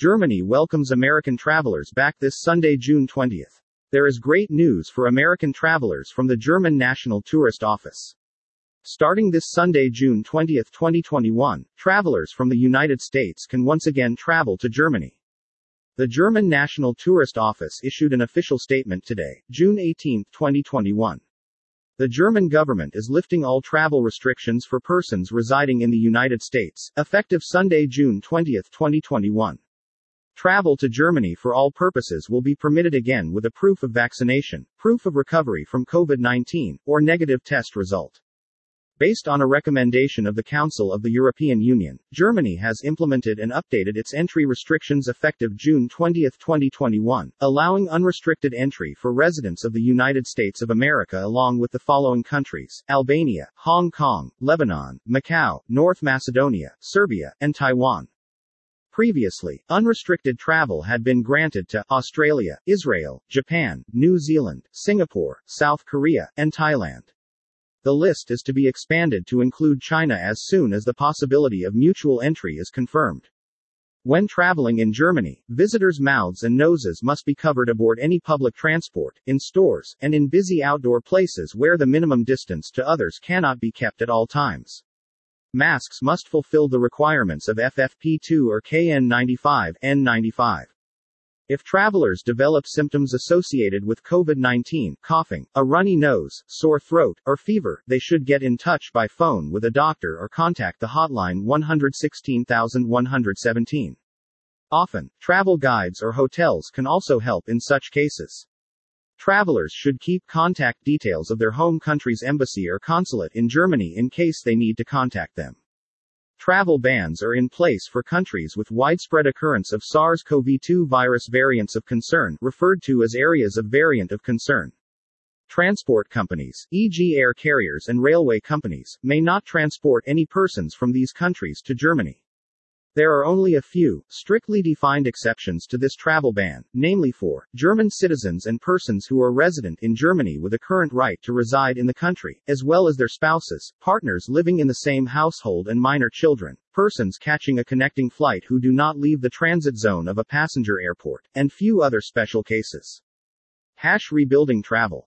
Germany welcomes American travelers back this Sunday, June 20th. There is great news for American travelers from the German National Tourist Office. Starting this Sunday, June 20, 2021, travelers from the United States can once again travel to Germany. The German National Tourist Office issued an official statement today, June 18, 2021. The German government is lifting all travel restrictions for persons residing in the United States, effective Sunday, June 20, 2021. Travel to Germany for all purposes will be permitted again with a proof of vaccination, proof of recovery from COVID 19, or negative test result. Based on a recommendation of the Council of the European Union, Germany has implemented and updated its entry restrictions effective June 20, 2021, allowing unrestricted entry for residents of the United States of America along with the following countries Albania, Hong Kong, Lebanon, Macau, North Macedonia, Serbia, and Taiwan. Previously, unrestricted travel had been granted to Australia, Israel, Japan, New Zealand, Singapore, South Korea, and Thailand. The list is to be expanded to include China as soon as the possibility of mutual entry is confirmed. When traveling in Germany, visitors' mouths and noses must be covered aboard any public transport, in stores, and in busy outdoor places where the minimum distance to others cannot be kept at all times. Masks must fulfill the requirements of FFP2 or KN95, N95. If travelers develop symptoms associated with COVID 19, coughing, a runny nose, sore throat, or fever, they should get in touch by phone with a doctor or contact the hotline 116117. Often, travel guides or hotels can also help in such cases. Travelers should keep contact details of their home country's embassy or consulate in Germany in case they need to contact them. Travel bans are in place for countries with widespread occurrence of SARS-CoV-2 virus variants of concern, referred to as areas of variant of concern. Transport companies, e.g. air carriers and railway companies, may not transport any persons from these countries to Germany. There are only a few, strictly defined exceptions to this travel ban, namely for German citizens and persons who are resident in Germany with a current right to reside in the country, as well as their spouses, partners living in the same household and minor children, persons catching a connecting flight who do not leave the transit zone of a passenger airport, and few other special cases. Hash rebuilding travel.